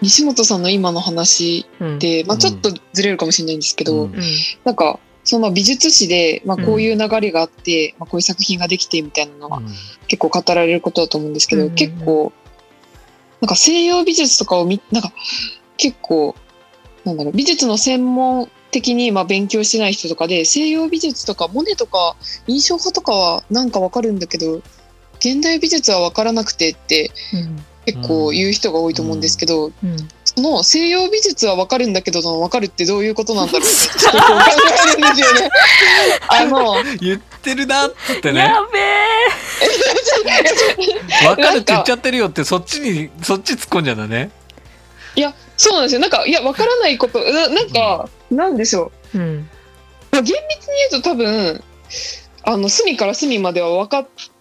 西本さんの今の話うん。で、まあ、ちょっとずれるかもしれないんですけど、うん。うんなんかその美術史で、まあ、こういう流れがあって、まあ、こういう作品ができてみたいなのが結構語られることだと思うんですけど、うん。結構なんか西洋美術とかを見なんか結構なんだろう美術の専門的にまあ勉強してない人とかで西洋美術とかモネとか印象派とかはなんかわかるんだけど現代美術はわからなくてってうん結構言う人が多いと思うんですけど、うん。その西洋美術はわかるんだけどそのわかるってどういうことなんだろうってちょっと考えるんですよね。あの言ってるなってね。やべえ分かるって言っちゃってるよってそっちにそっち突っ込んじゃうんだね。いやそうなんですよ。なんかいやわからないことななんか、なんでしょう。うん。まあ厳密に言うと多分あの隅から隅までは分かって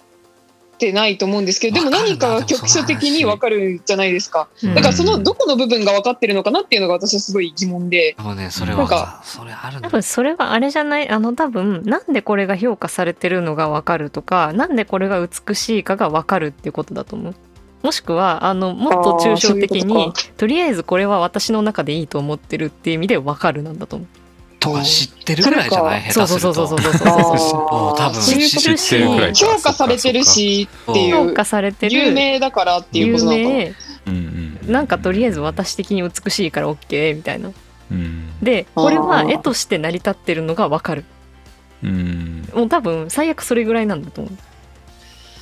ないと思うんですけどでも何かが局所的に分かるじゃないですか。うん。だからそのどこの部分が分かってるのかなっていうのが私はすごい疑問で。もうねそれはなんかそれある多分それはあれじゃない？あの多分なんでこれが評価されてるのがわかるとかなんでこれが美しいかがわかるっていうことだと思う。もしくはあのもっと抽象的にこととりあえずこれは私の中でいいと思ってるっていう意味でわかるなんだと思うとか知ってるぐらいじゃない？そうそう下手すると。そうそうそうそうそうもう多分知ってるくらいか評価されてるしってい評う価されてる有名だからっていうこ有となのかなんうんなんかとりあえず私的に美しいから OK みたいなうんでこれは絵として成り立ってるのがわかるうんもう多分最悪それぐらいなんだと思う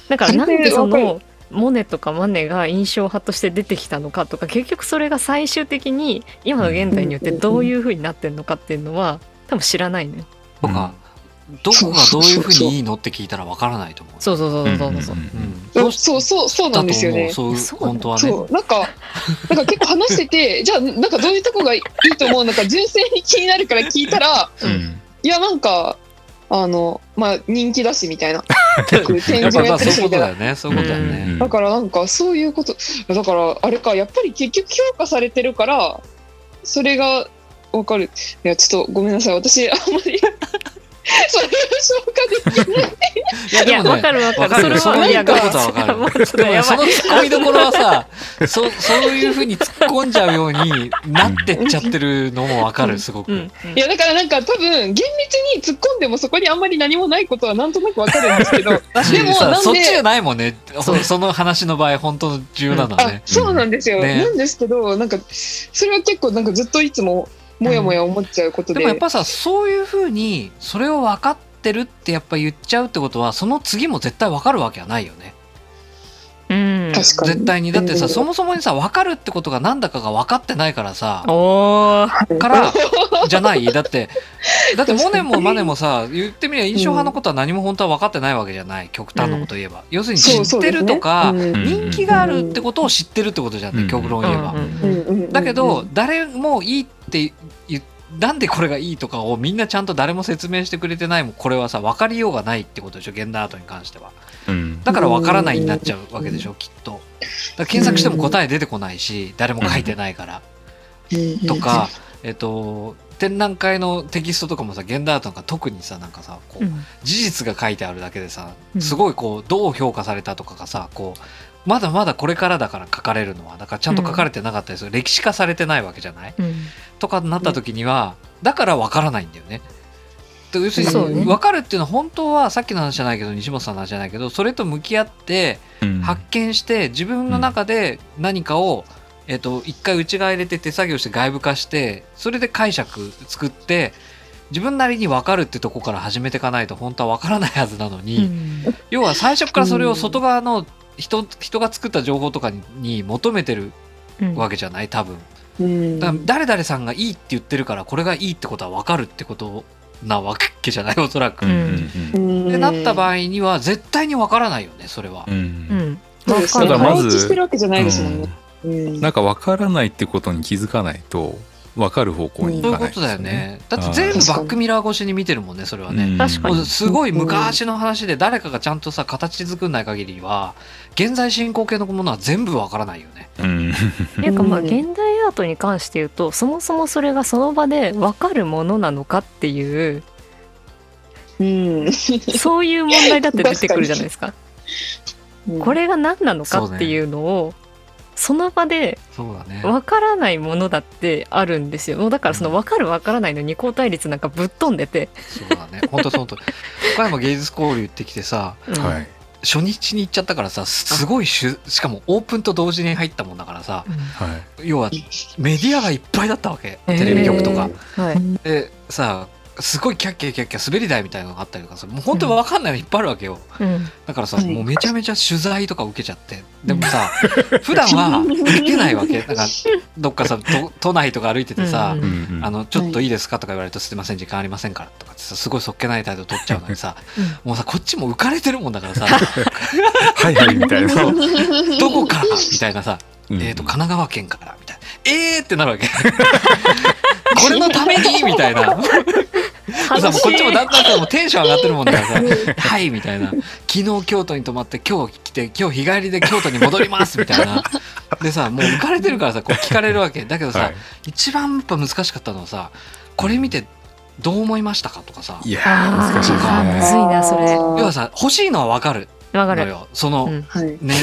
だからなんでそのモネとかマネが印象派として出てきたのかとか結局それが最終的に今の現代によってどういう風になってるのかっていうのは多分知らないのよとかどこがどういうふうにいいのって聞いたらわからないと思う。そうそうそうそうそうそうう。んそうそうそうなんですよね。そうそうだ本当はね。そうなんかなんか結構話してて じゃあなんかどういうとこがいいと思う？のか純粋に気になるから聞いたらうん。いやなんかあのまあ人気だしみたいな。展示もやってるしみたいな。そういうことだよね。そういうことだようんねだからなんかそういうことだからあれかやっぱり結局評価されてるからそれがわかる。いやちょっとごめんなさい。私あんまりそれを消化できない。いやいやわかるわかる。それは言いたいことはわかる。でもそのツッコミどころはさそそういうふうに突っ込んじゃうようになってっちゃってるのもわかるすごく、うん。いやだからなんか多分厳密に突っ込んでもそこにあんまり何もないことはなんとなくわかるんですけど でもなんでさそっちじゃないもんね。その話の場合本当の重要なのはあね、そうなんですよ、ね。なんですけどなんかそれは結構なんかずっといつももやもや思っちゃうことで、でもやっぱさそういうふうにそれを分かってるってやっぱ言っちゃうってことはその次も絶対分かるわけはないよね。うん。確かに。絶対に。だってさうん。そもそもにさ分かるってことがなんだかが分かってないからさ。おー。からじゃない？だってだってモネもマネもさ言ってみりゃ印象派のことは何も本当は分かってないわけじゃない。極端なこと言えば、要するに知ってるとか、ね人気があるってことを知ってるってことじゃんね、うん。極論言えば、うんうんうんうんうん。うんだけど誰もいいって言なんでこれがいいとかをみんなちゃんと誰も説明してくれてないもんこれはさ分かりようがないってことでしょ現代アートに関しては。うん。だから分からないになっちゃうわけでしょきっと。だから検索しても答え出てこないし誰も書いてないから。とかえっと展覧会のテキストとかもさ現代アートなんか特にさなんかさこううん。事実が書いてあるだけでさうん。すごいこうどう評価されたとかがさこうまだまだこれからだから書かれるのはだからちゃんと書かれてなかったりする、歴史化されてないわけじゃない。うん。とかになった時には、だから分からないんだよね。で要するに分かるっていうのは本当はさっきの話じゃないけど西本さんの話じゃないけどそれと向き合ってうん。発見して自分の中で何かを、えっと一回内側入れて手作業して外部化してそれで解釈作って自分なりに分かるってとこから始めていかないと本当は分からないはずなのに、要は最初からそれを外側の人人が作った情報とかにに求めてるうん。わけじゃない多分。うん。だから誰々さんがいいって言ってるからこれがいいってことは分かるってことなわけじゃないおそらく。うん。っうん。てなった場合には絶対に分からないよねそれは。う。ん。うん。そうですね。ただまずなんか分からないってことに気づかないと分かる方向にそういう行かないことだよね。だってはい全部バックミラー越しに見てるもんねそれはね。確かにすごい昔の話で誰かがちゃんとさ形作んない限りは現在進行形のものは全部分からないよね。うんっていうかまあうん現代アートに関して言うとそもそもそれがその場で分かるものなのかっていううんそういう問題だって出てくるじゃないですか。これれが何なのかっていうのをその場でそうだね。わからないものだってあるんですよ。もうだからその分かる分からないの二項対立なんかぶっ飛んでて、そうだね。本当そう本当。岡山芸術交流行ってきてさうん。はい。初日に行っちゃったからさすごいしゅしかもオープンと同時に入ったもんだからさうん。はい。要はメディアがいっぱいだったわけ。テレビ局とか、はい、でさすごいキャッキャキャッキャ滑り台みたいなのがあったりとかさもう本当に分かんないのいっぱいあるわけよ。うん。だからさ、はい。もうめちゃめちゃ取材とか受けちゃって。でもさ普段は受けないわけ。なんかどっかさ都都内とか歩いててさ、うんあのちょっといいですかとか言われるとすいません時間ありませんからとかってさすごいそっけない態度取っちゃうのにさもうさこっちも浮かれてるもんだからさ。はいはいみたいな。どこからみたいなさ、うん。えー、と神奈川県からみたいなえーってなるわけ。これのために？みたいな。さもうこっちもだんだんさもうテンション上がってるもんだからさ「はい」みたいな「昨日京都に泊まって今日来て今日日帰りで京都に戻ります」みたいな。でさもう浮かれてるからさこう聞かれるわけ。だけどさ、はい。一番やっぱ難しかったのはさこれ見てどう思いましたか？とかさ。いや難しいですむねずいなそれ。要はさ欲しいのは分かるわかる、のよその、うん。はい。ね、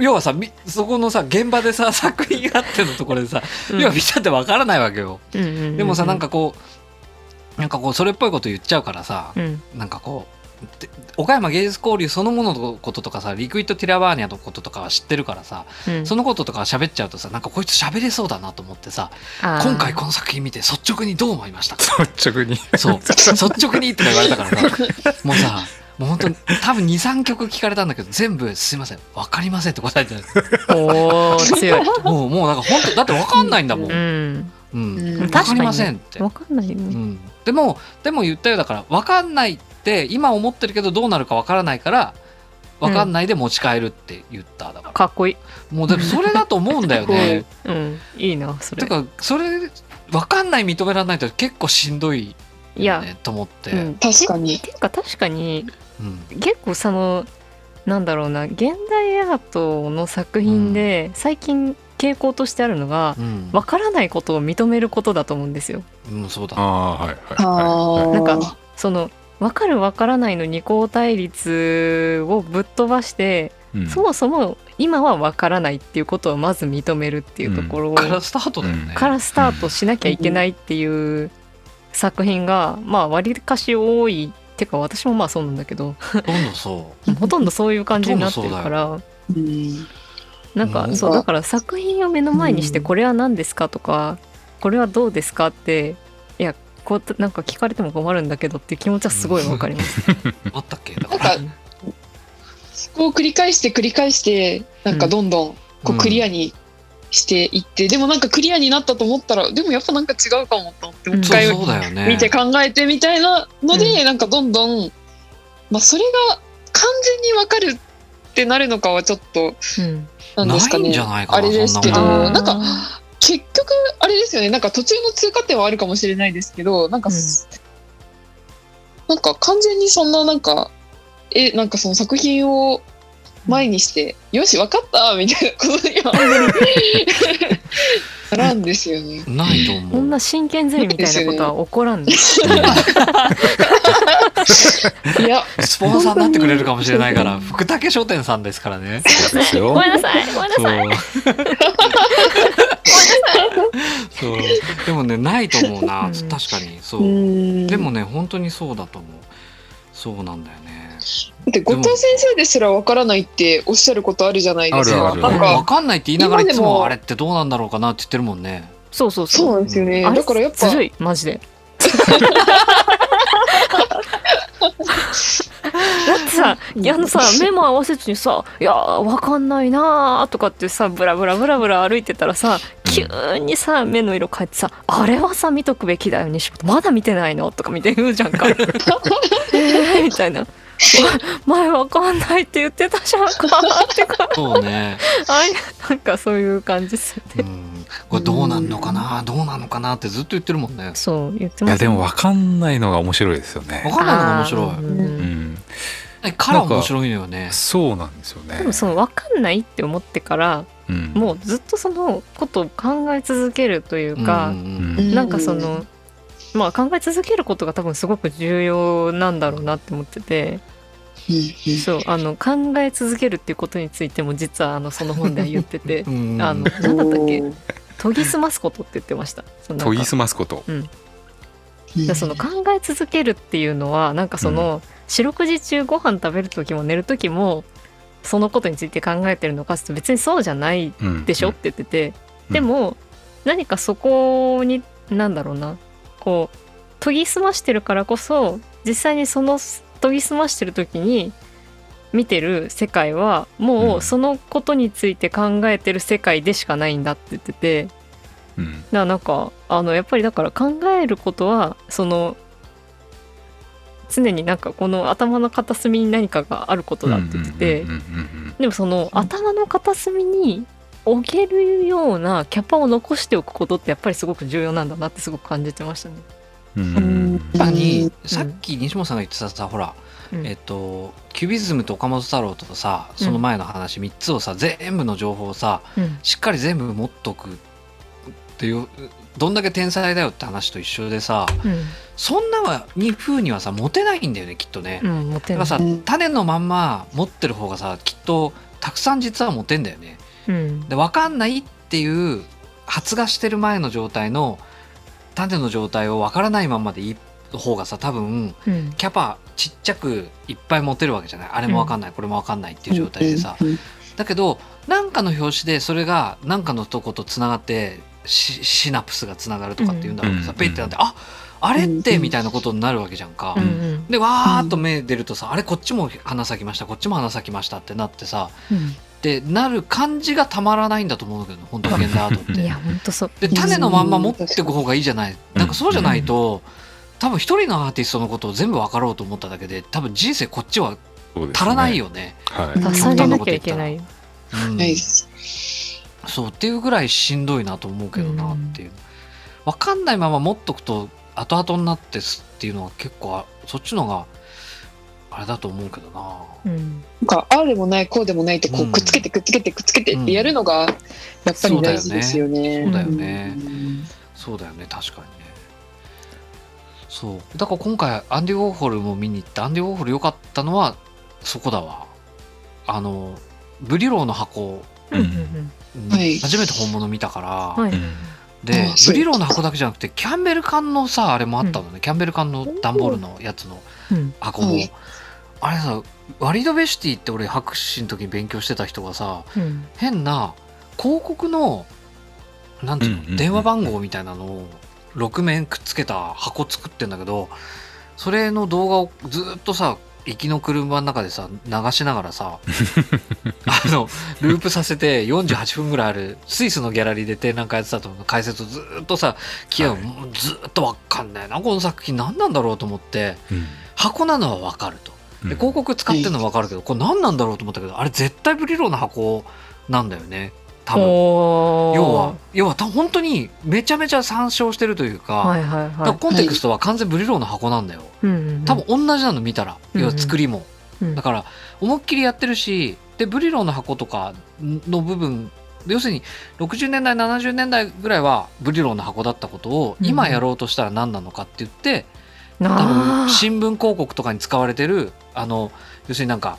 要はさみそこのさ現場でさ 作品があってのところでさ、要は見たって分からないわけよ、うんうんうんうん。でもさなんかこうなんかこうそれっぽいこと言っちゃうからさ、うん。なんかこうで岡山芸術交流そのもののこととかさリクリット・ティラヴァーニャのこととかは知ってるからさ、うん。そのこととか喋っちゃうとさなんかこいつ喋れそうだなと思ってさ今回この作品見て率直にどう思いましたか？率直に。そう。率直にとか言われたからさもうさもう本当に多分23曲聞かれたんだけど全部「すいません。分かりません」って答えてるおー強い、もうもうなんか本当だって分かんないんだもん、ううん。ん、うん。分かりませんって、わかんないよね、うん、でもでも言ったようだから分かんないって今思ってるけどどうなるか分からないから分かんないで持ち帰るって言っただから、かっこいい、もうでもそれだと思うんだよね。うん、いいなそれ。てかそれ分かんない認められないと結構しんどいいや、よねと思って、うん、確かに。ていうか確かにうん。結構そのなんだろうな現代アートの作品で最近傾向としてあるのがうん。わからないことを認めることだと思うんですよ。うん、そうだ。ああはいはい。あはー。なんかその分かる分からないの二項対立をぶっ飛ばして、いうん。そもそも今は分からないっていうことをまず認めるっていうところからスタートだよね、からスタートしなきゃいけないっていう作品がまあ割かし多いってか私もまあそうなんだけど。ほとんどそう。ほとんどそういう感じになってるから。うんなんかうん。そうだから作品を目の前にしてうんこれは何ですかとかこれはどうですかっていやこうなんか聞かれても困るんだけどっていう気持ちはすごいわかります。あったっけ？だからなんかそこを繰り返して繰り返してなんかどんどんこうクリアにしていって、でもなんかクリアになったと思ったらでもやっぱなんか違うかもと思ってもう一回そう見て考えてみたいなので、うなんかどんどん、まあ、それが完全にわかるってなるのかはちょっとうん。なんですかね。あれですけどなもん。なんか結局あれですよね。なんか途中の通過点はあるかもしれないですけどなんか、なんか完全にそんななんかえなんかその作品を前にして、よし分かったみたいなことにはあんまりならんですよね。ないと思う。こんな真剣ゼミみたいなことは起こらんでいやスポンサーになってくれるかもしれないから福武商店さんですからね。そうですよ。ごめんなさい。ごめんなそう。さい。そう。でもねないと思うな。うん確かに。そう。うん。でもね本当にそうだと思う。そうなんだよね。だって後藤先生ですら分からないっておっしゃることあるじゃないですか。あるあるなん分かかんないって言いながらいつももあれってどうなんだろうかなって言ってるもんねそうそうそうなんですよね。だからやっぱずるいマジで だってさいやあのさ目も合わせずにさ「いやーわかんないな」とかってさブラブラブラブラ歩いてたらさ急にさ目の色変えてさ「あれはさ見とくべきだよ西本まだ見てないの?」とか見て言うじゃんか。えーみたいな。ま 前わかんないって言ってたじゃんかってかそうね。あいなんかそういう感じするね。うん。これどうなんのかな？どうなのかなってずっと言ってるもんね。そう言っていやますでも分かんないのが面白いですよ分ねかんないのが面白い。あー。うん。うんから面白いのよね。そうなんですよね。でもその分かんないって思ってからうん。もうずっとそのことを考え続けるというか、うん。うん。なんかその、まあ考え続けることが多分すごく重要なんだろうなって思ってて。うんそうあの考え続けるっていうことについても実はあのその本では言ってて。うんあの何だったっけ？研ぎ澄ますことって言ってました。研ぎ澄ますこと。でその考え続けるっていうのはなんかその、四六時中ご飯食べる時も寝る時もそのことについて考えてるのかって別にそうじゃないうんでしょって言ってて、うん。でも何かそこになんだろうなこう研ぎ澄ましてるからこそ実際にその研ぎ澄ましてる時に見てる世界はもううん。そのことについて考えてる世界でしかないんだって言ってて、うん。だからなんかあのやっぱりだから考えることはその常になんかこの頭の片隅に何かがあることだって言っててでもその頭の片隅に置けるようなキャパを残しておくことってやっぱりすごく重要なんだなってすごく感じてましたね。うんうん確かにうんさっき西本さんが言ってたさほらうんえっとキュビズムと岡本太郎とかさその前の話3つをさ全部の情報をさうんしっかり全部持っとくっていうどんだけ天才だよって話と一緒でさそんなに風にはさ持てないんだよねきっとね。うん、うん、持てない。だからさうん種のまんま持ってる方がさきっとたくさん実は持てんだよね。うん、で分かんないっていう発芽してる前の状態の種の状態を分からないまんまでいい方がさ多分うん、キャパちっちゃくいっぱい持てるわけじゃない？あれも分かんない、これも分かんないっていう状態でさ、うん。だけど何かの表紙でそれが何かのとことつながってシシナプスがつながるとかっていうんだろうけどさ、うん。ペイってなってああれってうん。みたいなことになるわけじゃんか。うん、うん、でわーっと目出るとさ、あれこっちも花咲きましたこっちも花咲きましたってなってさうん、でなる感じがたまらないんだと思うんだけど本当現代アートっ いや、て。本当そう。で種のまんま持ってく方がいいじゃない。なんかそうじゃないと、多分一人のアーティストのことを全部分かろうと思っただけで多分人生こっちは足らないよね。はいうん下げなきゃいけないよ。うんないです。そうっていうぐらいしんどいなと思うけどなっていう。分かんないまま持っとくと後々になってすっていうのは結構あそっちのがあれだと思うけどな。うん、なんかああでもないこうでもないとこううん。くっつけてくっつけてくっつけてってやるのがやっぱり大事ですよね。そうだよね。うん。そうだよね。確かにね。そう。だから今回アンディ・ウォーホルも見に行ってアンディ・ウォーホル良かったのはそこだわ。あのブリローの箱、うん、うん、うん。はい。初めて本物見たから、うん、はい。でブリローの箱だけじゃなくてキャンベル缶のさあれもあったのね、キャンベル缶の段ボールのやつのうん、箱も、はいあれさワリド・ベシティって俺博士の時に勉強してた人がさうん、変な広告のなんていうの、うんうんうん電話番号みたいなのを6面くっつけた箱作ってんだけどそれの動画をずっとさ行きの車の中でさ流しながらさ あのループさせて48分ぐらいあるスイスのギャラリーで展覧会やってたと思う。解説をずっとさ聞はい。ずっとわかんない。なこの作品何なんだろうと思ってうん。箱なのはわかると。うん。で広告使ってるのはわかるけど、これ何なんだろうと思ったけどあれ絶対ブリローの箱なんだよね。多分。要は要はた本当にめちゃめちゃ参照してるというか,、はいはいはコンテクストは完全ブリローの箱なんだよ。い。うんうん、多分同じなの見たら、うん要は作りも、うんだから思いっきりやってるしでブリローの箱とかの部分要するに60年代70年代ぐらいはブリローの箱だったことをうん。今やろうとしたら何なのかって言って、多あ。分ー新聞広告とかに使われてるあの要するになんか、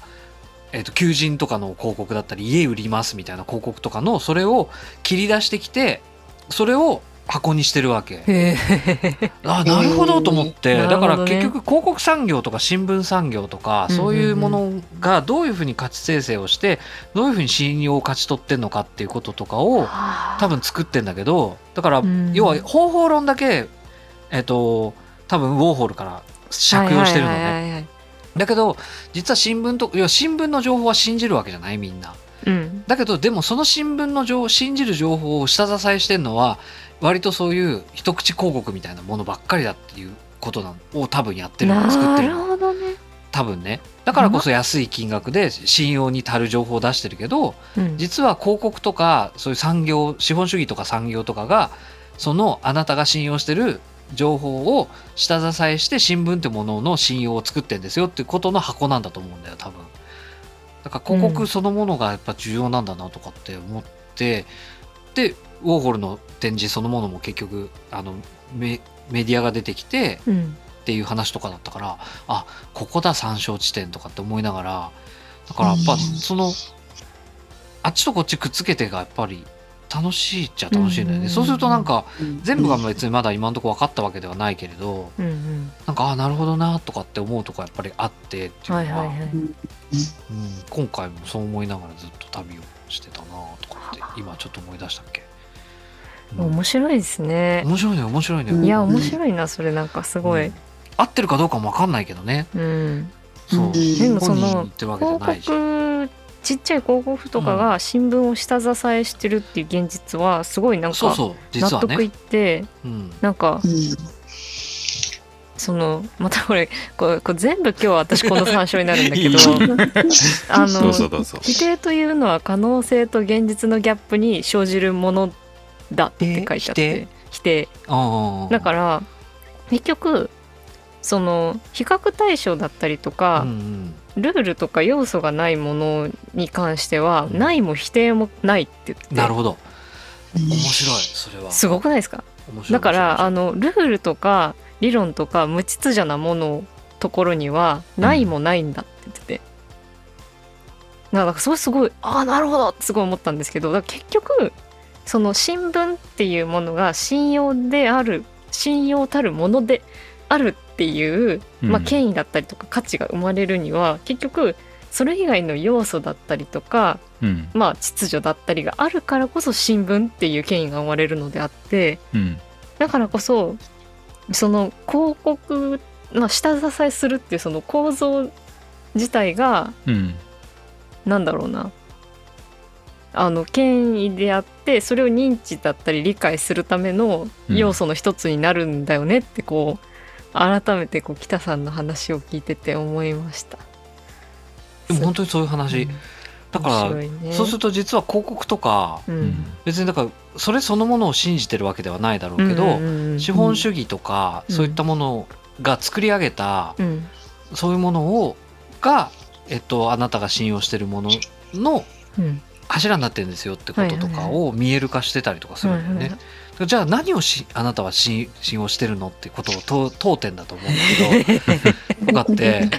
えー、と求人とかの広告だったり家売りますみたいな広告とかのそれを切り出してきてそれを箱にしてるわけ。あなるほどと思って、うんだから結局広告産業とか新聞産業とか、そういうものがどういうふうに価値生成をしてどういうふうに信用を勝ち取ってんのかっていうこととかを多分作ってんだけどだから、うん。要は方法論だけえっ、と多分ウォーホルから借用してるのね。だけど実は新聞といや新聞の情報は信じるわけじゃないみんな。うん。だけどでもその新聞の情信じる情報を下支えしてるのは割とそういう一口広告みたいなものばっかりだっていうことなのを多分やってるの作っなるてるのほどね。多分ねだからこそ安い金額で信用に足る情報を出してるけどうん実は広告とかそういう産業資本主義とか産業とかがそのあなたが信用してる情報を下支えして新聞ってものの信用を作ってんですよっていうことの箱なんだと思うんだよ多分だから広告そのものがやっぱ重要なんだなとかって思って、でウォーホルの展示そのものも結局あのメメディアが出てきて。っていう話とかだったからあここだ参照地点とかって思いながらだからやっぱそのあっちとこっちくっつけてがやっぱり楽しいっちゃ楽しいんだよね、うんそうするとなんかうん。全部が別にまだ今のところ分かったわけではないけれどうんうん。なんかああなるほどなとかって思うとこやっぱりあってっていうのは、はいはいはい。うん、今回もそう思いながらずっと旅をしてたなとかって今ちょっと思い出したっけ、うん。面白いですね。面白いね面白いね、うんいや面白いなそれなんかすごい。うん。合ってるかどうかも分かんないけどね。うん。そう、うんでもそのってるわけじゃ広ないし。告ちっちゃい広告とかが新聞を下支えしてるっていう現実はすごいなんか納得いね、ってうん、なんかうん。そのまたこれこれこれ全部今日は私この参照になるんだけど あどの否定というのは可能性と現実のギャップに生じるものだって書いてあって否定？だから結局その比較対象だったりとかうん、うんルールとか要素がないものに関しては、うん。ないも否定もないって言って。なるほど。面白いそれは。すごくないですか？だからあ面のルールとか理論とか無秩序なもののところにはないもないんだって言ってて、なんかそれすごいああなるほどってすごい思ったんですけどだから結局その新聞っていうものが信用である信用たるものであるっていう、まあ、うん。権威だったりとか価値が生まれるには結局それ以外の要素だったりとか、うん。まあ、秩序だったりがあるからこそ新聞っていう権威が生まれるのであってうん。だからこそその広告の下支えするっていうその構造自体がうん。なんだろうな。あの権威であってそれを認知だったり理解するための要素の一つになるんだよねってこう改めてこう北さんの話を聞いてて思いました。でも本当にそういう話、だから、ね。そうすると実は広告とかううん。ん別にだからそれそのものを信じてるわけではないだろうけど、うんうんうん資本主義とか、うん。そういったものが作り上げた、うん。そういうものをが、えっと、あなたが信用してるもののうん。柱になってるんですよってこととかを見える化してたりとかするんだよね。はいはいじゃあ何をしあなたは信信用してるのってことを問当店だと思うんだけど とかって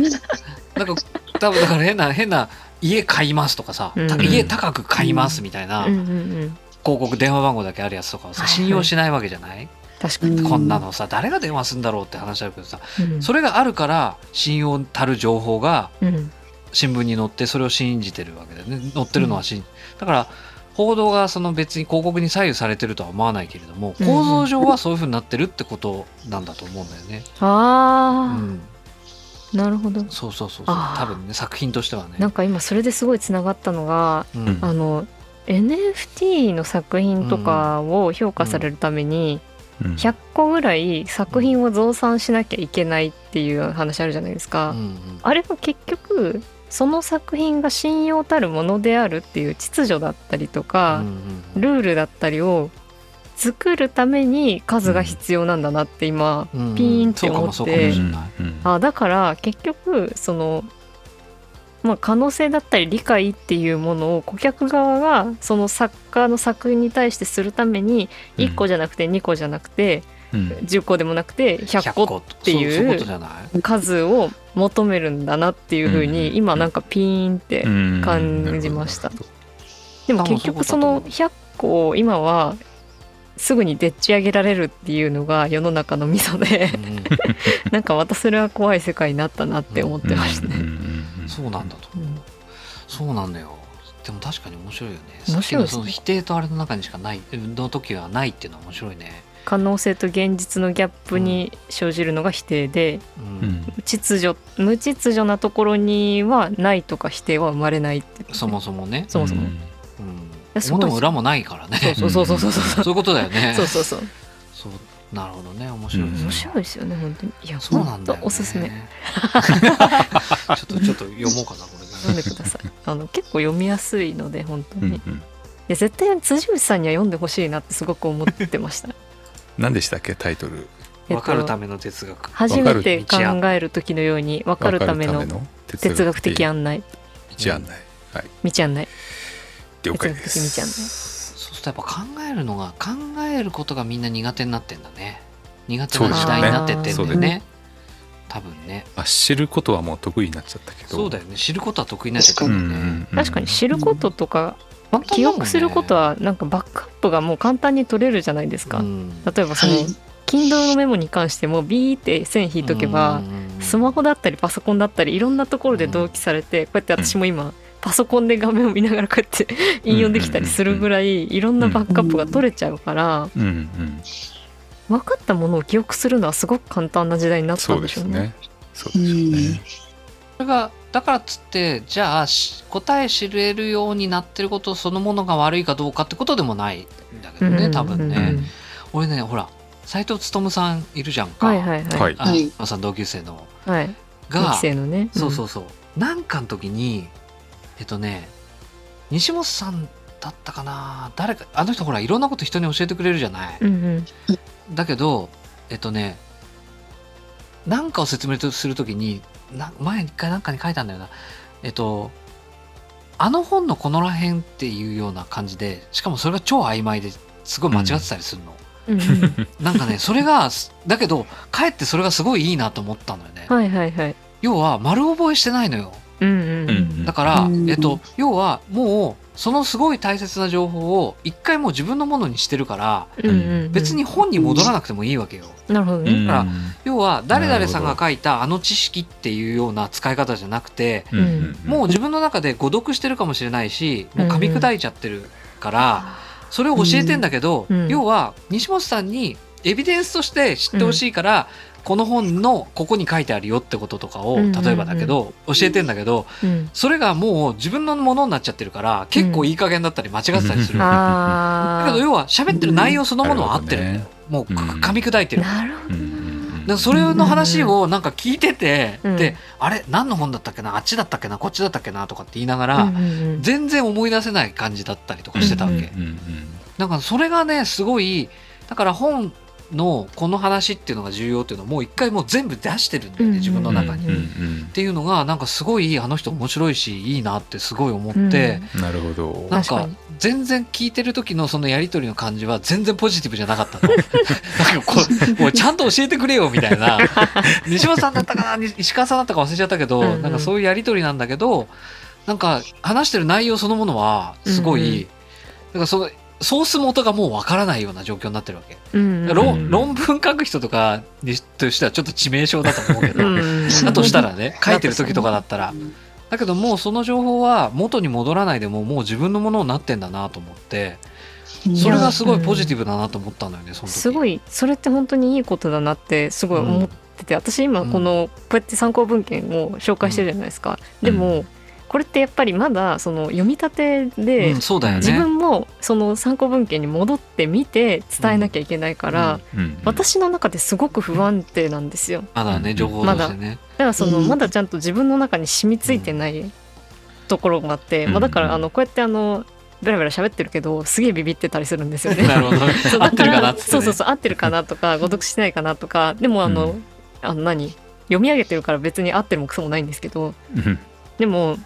なんか多分だから変な変な家買いますとかさ、うん。た家高く買いますみたいなうん。うん広うん。告電話番号だけあるやつとかをさはいはい。信用しないわけじゃない、確かに、うんこんなのさ誰が電話するんだろうって話あるけどさうん。それがあるから信用たる情報がうん。新聞に載ってそれを信じてるわけだよね。載ってるのは信だから報道がその別に広告に左右されてるとは思わないけれどもうん構造上はそういうふうになってるってことなんだと思うんだよね。うあ。あ、ん、なるほど。そうそうそうそう。多分ね作品としてはね。なんか今それですごいつながったのがうん。あの NFT の作品とかを評価されるためにうん。100個ぐらい作品を増産しなきゃいけないっていう話あるじゃないですか。うんうん。あれは結局その作品が信用たるものであるっていう秩序だったりとか、うんうんルールだったりを作るために数が必要なんだなって今、ピーンって思って。あだから結局その、まあ、可能性だったり理解っていうものを顧客側がその作家の作品に対してするために1個じゃなくて2個じゃなくてうん10個でもなくて100個っていう数を求めるんだなっていうふうにうん今なんかピーンってうん。感じました。でも結局その100個を今はすぐにでっち上げられるっていうのが世の中のミソでなんかまたそれは怖い世界になったなって思ってましたね。そうなんだと思う。うん。そうなんだよ。でも確かに面白いよね。面白いね。その否定とあれの中にしかない、の時はないっていうのは面白いね。可能性と現実のギャップに生じるのが否定で、うん。うん。秩序無秩序なところにはないとか否定は生まれないって。そもそもね。そもそも、うん。表も裏もないからね。そうそうそうそうそう。そうそういうことだよね。そうそうそうそう。なるほどね。面白いね。面白いですよね本当に。いやそうなんだよ、ね。おすすめ。ちょっとちょっと読もうかなこれで。読んでください。あの結構読みやすいので本当に、いうんうん。や絶対辻内さんには読んでほしいなってすごく思ってました何でしたっけタイトル？えっわかるとための哲学。初めて考える時のように分かるための哲学的案内。道案内。はい。道案内。了解です。そうするとやっぱ考えるのが考えることがみんな苦手になってんだね。苦手な時代になってってんだよね。多分ね。まあ、知ることはもう得意になっちゃったけど。そうだよね。知ることは得意になっちゃったんね、うんうんうん。確かに知ることとか簡単だもんね。記憶することはなんかバックアップがもう簡単に取れるじゃないですか、うん。例えばその、はい。Kindle のメモに関してもビーって線引いとけば、スマホだったりパソコンだったりいろんなところで同期されて、こうやって私も今パソコンで画面を見ながらこうやって引用できたりするぐらいいろんなバックアップが取れちゃうから分かったものを記憶するのはすごく簡単な時代になったんででしょうね。すね。そうですよね。それがだからっつってじゃあし答え知れるようになってることそのものが悪いかどうかってことでもないんだけどね多分ね、うん。俺ねほら斎藤勉さんいるじゃんか、はいはいはい。さん同級生の。はい。が2期生のね。そうそうそう。なんかの時にえっとね西本さんだったかな。誰かあの人ほらいろんなこと人に教えてくれるじゃない、うん。うん。だけどえっとねなんかを説明するときにな前一回なんかに書いたんだよな。えっとあの本のこのらへんっていうような感じでしかもそれが超曖昧ですごい間違ってたりするの、うん。うん。なんかねそれがだけどかえってそれがすごいいいなと思ったのよね、はいはいはい。要は丸覚えしてないのようんうん。うんうん。だから、うんえっと、要はもうそのすごい大切な情報を一回もう自分のものにしてるからうんうん。うん。別に本に戻らなくてもいいわけよ。なるほどね。うん。から要は誰々なるほどさんが書いたあの知識っていうような使い方じゃなくてうんうんもう自分の中で誤読してるかもしれないしもう噛み砕いちゃってるからそれを教えてんだけどうん。要は西本さんにエビデンスとして知ってほしいからこの本のここに書いてあるよってこととかをうん例えばだけど教えてんだけどうん。それがもう自分のものになっちゃってるから結構いい加減だったり間違ってたりする。だけど要は喋ってる内容そのものは合ってる。もううん噛み砕いてる。だかなるほど。らそれの話をなんか聞いてて、うんで、あれ？何の本だったっけな？あっちだったっけな？こっちだったっけな？とかって言いながら、全然思い出せない感じだったりとかしてたわけ。うんうんうんなんかそれがね、すごい、だから本のこの話っていうのが重要っていうのをもう一回もう全部出してるんだよね、うん。自分の中に。っていうのがなんかすごいあの人面白いしいいなってすごい思って、うん。なるほど。なんか全然聞いてる時のそのやり取りの感じは全然ポジティブじゃなかったの。なんかこう、もうちゃんと教えてくれよみたいな。西本さんだったかな？に石川さんだったか忘れちゃったけど、うんうん。なんかそういうやり取りなんだけど、なんか話してる内容そのものはすごい、うんうん。なんかそのソース元がもうわからないような状況になってるわけ。うんうん。論論文書く人とかにとしてはちょっと致命傷だと思うけど、うん。だとしたらね、書いてる時とかだったら。だけどもうその情報は元に戻らないでももう自分のものになってんだなと思ってそれがすごいポジティブだなと思ったのよねその時。すごい。それって本当にいいことだなってすごい思ってて、私今このこうやって参考文献を紹介してるじゃないですか、うん。でもこれってやっぱりまだその読み立てで、うんそうだよね。自分もその参考文献に戻ってみて伝えなきゃいけないから、私の中ですごく不安定なんですよ。まだね情報としてね、だ。からそのうん。まだちゃんと自分の中に染みついてないところがあって、うん。まあ、だからあのこうやってあのベラベラ喋ってるけどすげえビビってたりするんですよね。なるほど。合ってるかなね、そうそうそう合ってるかなとか誤読してないかなとかでもあの,、うん。あの何？読み上げてるから別に合ってるもクソもないんですけどうん。でも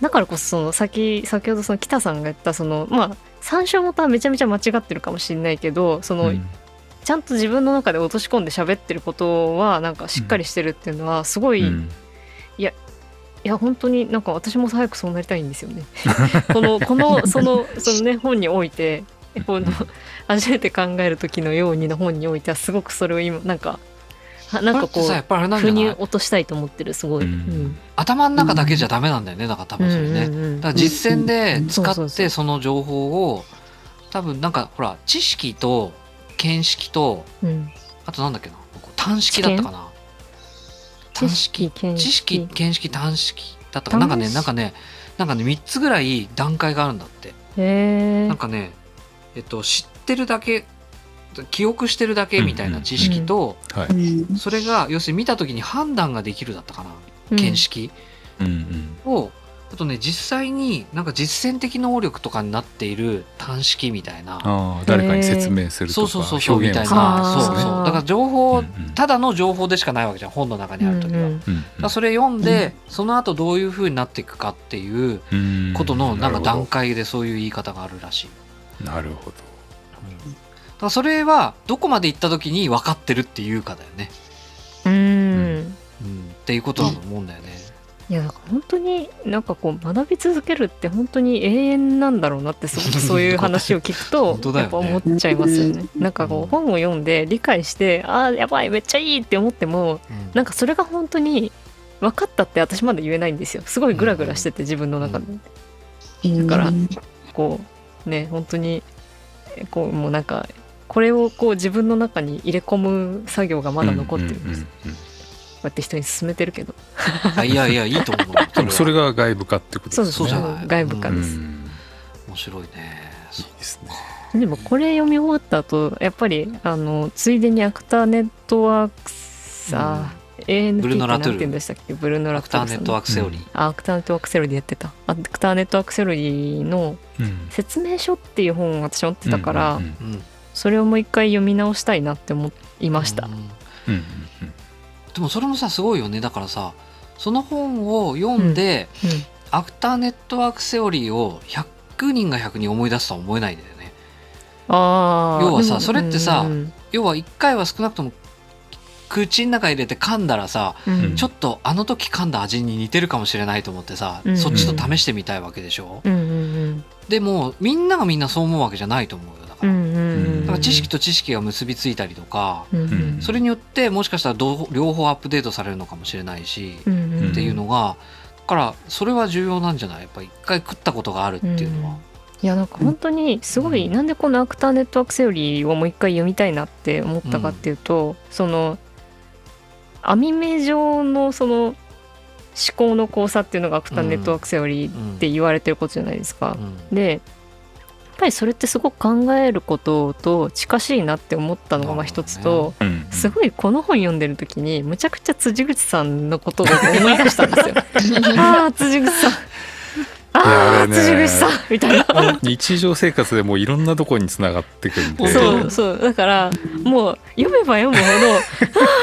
だからこそその先先ほどその北さんが言ったそのまあ参照元はめちゃめちゃ間違ってるかもしれないけどその、うん。ちゃんと自分の中で落とし込んで喋ってることはなんかしっかりしてるっていうのはすごい、いうん。や本当になんか私も早くそうなりたいんですよね。このこのそのそのね本においてこの初めて考える時のようにの本においてはすごくそれを今なんかはなんかこう腑に落としたいと思ってるすごい。頭の中だけじゃダメなんだよねだから多分それね、うんうんうんだから実践で使ってその情報を多分なんかほら知識と見識とうん。あとなんだっけな単式だったかな。単式見知識見識単式だったかな。なんかねなんかねなんかね3つぐらい段階があるんだって。へえなんかねえっと知ってるだけ記憶してるだけみたいな知識と、はい。それが要するに見た時に判断ができるだったかな。見識、をあとね実際になんか実践的能力とかになっている単式みたいな。誰かに説明するとかそうそうそうみたいな。そうそうだから情報、ただの情報でしかないわけじゃん本の中にある時は。それ読んで、その後どういう風になっていくかっていううんことのなんか段階でそういう言い方があるらしい。なるほど。だからそれはどこまで行った時に分かってるっていうかだよね。うんっていうことだと思うんだよね。いや本当になんかこう学び続けるって本当に永遠なんだろうなってすごくそういう話を聞くと やっぱ思っちゃいますよね。なんかこう本を読んで理解してああやばいめっちゃいいって思ってもうんなんかそれが本当に分かったって私まだ言えないんですよ。すごいグラグラしてて自分の中で。だからこうね本当にえこうもうなんかこれをこう自分の中に入れ込む作業がまだ残ってるんです。こうんうんうんうやって人に勧めてるけど。あいやいやいいと思う。でもそれが外部化ってことそうですねそうじゃない。外部化うです。ん面白いね。いいですねでもこれ読み終わった後やっぱりあのついでにアクターネットワークさ、ANT ブルノラトゥルってなんて言うんでしたっけ？ブルノラアクターネットワーククセオリー。あアクターネットワークセオリーでやってたアクターネットワークセオリーのうん説明書っていう本を私持ってたから、うんうんうん。それをもう一回読み直したいなって思いました、うんうんうん。でもそれもさすごいよね。だからさその本を読んで、うんアクターネットワークセオリーを100人が100人思い出すとは思えないんだよね。あー。要はさそれってさうん要は1回は少なくとも口の中入れて噛んだらさうん。うんちょっとあの時噛んだ味に似てるかもしれないと思ってさ、うん。そっちと試してみたいわけでしょ、うんうんでもみんながみんなそう思うわけじゃないと思うから,、うんうん。うん。だから知識と知識が結びついたりとか、うんうん。それによってもしかしたらどう両方アップデートされるのかもしれないし、うんうん。っていうのがだからそれは重要なんじゃない？やっぱ一回食ったことがあるっていうのは。いやなんか本当にすごい、うん。なんでこのアクターネットワークセオリーをもう一回読みたいなって思ったかっていうと、その網目状のその思考の交差っていうのがアクターネットワークセオリーって言われてることじゃないですか。うん。でぱりそれってすごく考えることと近しいなって思ったのがまあ一つと、うんうんすごいこの本読んでる時にむちゃくちゃ辻口さんのことを思い出したんですよ。ああ辻口さんああ、辻口さんみたいな。日常生活でもういろんなとこにつながってくんでそうそうだからもう読めば読むほど「あ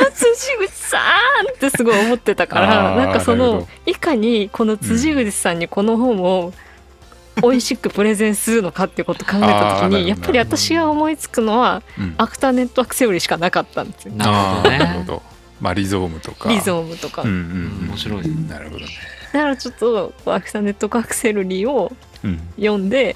あ辻口さん!」ってすごい思ってたからなんかそのいかにこの辻口さんにこの本を美味しくプレゼンするのかっていうことを考えた時にやっぱり私が思いつくのはうん。アクターネットワークセオリーしかなかったんですよ。なるほどね。あーなるほど。まあリゾームとか。リゾームとか、うんうんうん面白い。なるほどね。だからちょっとアクターネットワークセオリーをうん読んで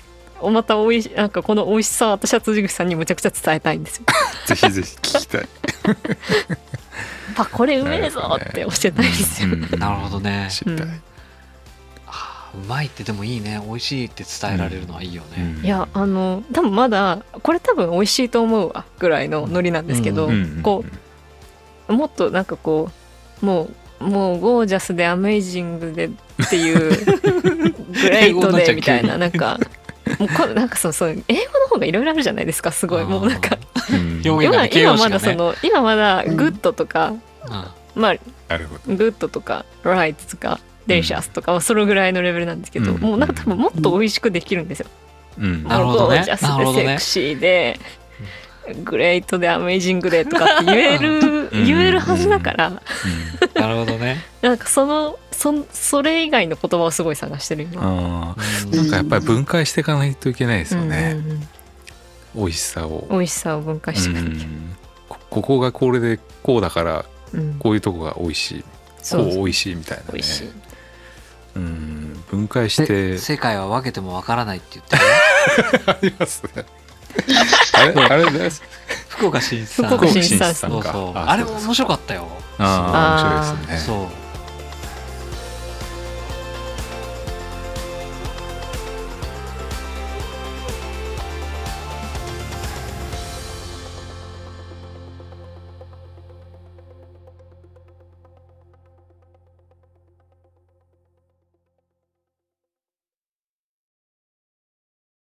またおいしなんかこの美味しさを私は辻口さんにむちゃくちゃ伝えたいんですよ。ぜひぜひ聞きたい。あこれうめえぞって教えたいんですよ。うんうん。なるほどね。知りたいうまいってでもいいね。美味しいって伝えられるのはいいよね。いやあの多分まだこれ多分美味しいと思うわぐらいのノリなんですけど、うん。うん。こもっとなんかこうもうもうゴージャスでアメイジングでっていうグレイトでみたいななんか もうこなんかそうそう英語の方がいろいろあるじゃないですかすごい。もうなんかうん今今まだその今まだ goodとか、うん。まあ good とか right とか delicious とかはそれぐらいのレベルなんですけど、うん。もうなんか多分もっと美味しくできるんですよ。うん。なるほどね。 gorgeous でセクシーで、 great で amazing でとかって言える、うん。言えるはずだから、なるほどね。なんかそのそそれ以外の言葉をすごい探してる今。な。ん。かやっぱり分解していかないといけないですようんね、うんうん。美味しさを。美味しさを分解していかなきゃ。うん。こここがこれでこうだからうん。こういうとこが美味しい。そうこう美味しいみたいなね。美味しい。うん分解しせて世界は分けても分からないって言ってる。ありますね。あれあれです福岡新一さん福岡新一さんそうそう。ああれも面白かったよ。ああ面白いですね。そう